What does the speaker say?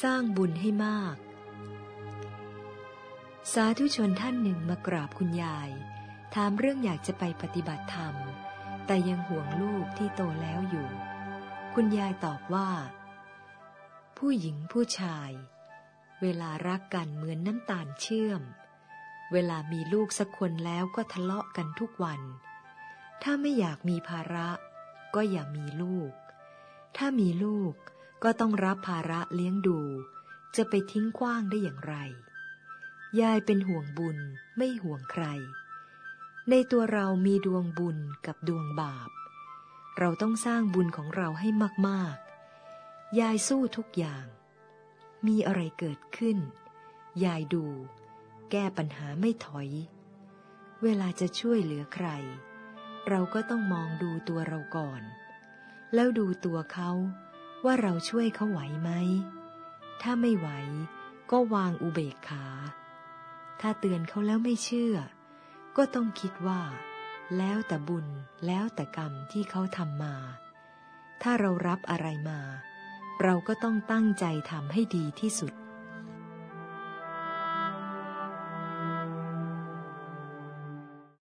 สร้างบุญให้มาก สาธุชนท่านหนึ่งมากราบคุณยาย ถามเรื่องอยากจะไปปฏิบัติธรรม แต่ยังห่วงลูกที่โตแล้วอยู่ คุณยายตอบว่า ผู้หญิงผู้ชาย เวลารักกันเหมือนน้ำตาลเชื่อม เวลามีลูกสักคนแล้วก็ทะเลาะกันทุกวัน ถ้าไม่อยากมีภาระ ก็อย่ามีลูก ถ้ามีลูก ก็ต้องรับภาระเลี้ยงดู จะไปทิ้งขว้างได้อย่างไร ยายเป็นห่วงบุญไม่ห่วงใคร ในตัวเรามีดวงบุญกับดวงบาป เราต้องสร้างบุญของเราให้มากๆ ยายสู้ทุกอย่าง มีอะไรเกิดขึ้น ยายดู แก้ปัญหาไม่ถอย เวลาจะช่วยเหลือใคร เราก็ต้องมองดูตัวเราก่อน แล้วดูตัวเขา ว่าเราช่วยเขาไหวไหม ถ้าไม่ไหว ก็วางอุเบกขา ถ้าเตือนเขาแล้วไม่เชื่อ ก็ต้องคิดว่า แล้วแต่บุญแล้วแต่กรรมที่เขาทำมา ถ้าเรารับอะไรมา เราก็ต้องตั้งใจทำให้ดีที่สุด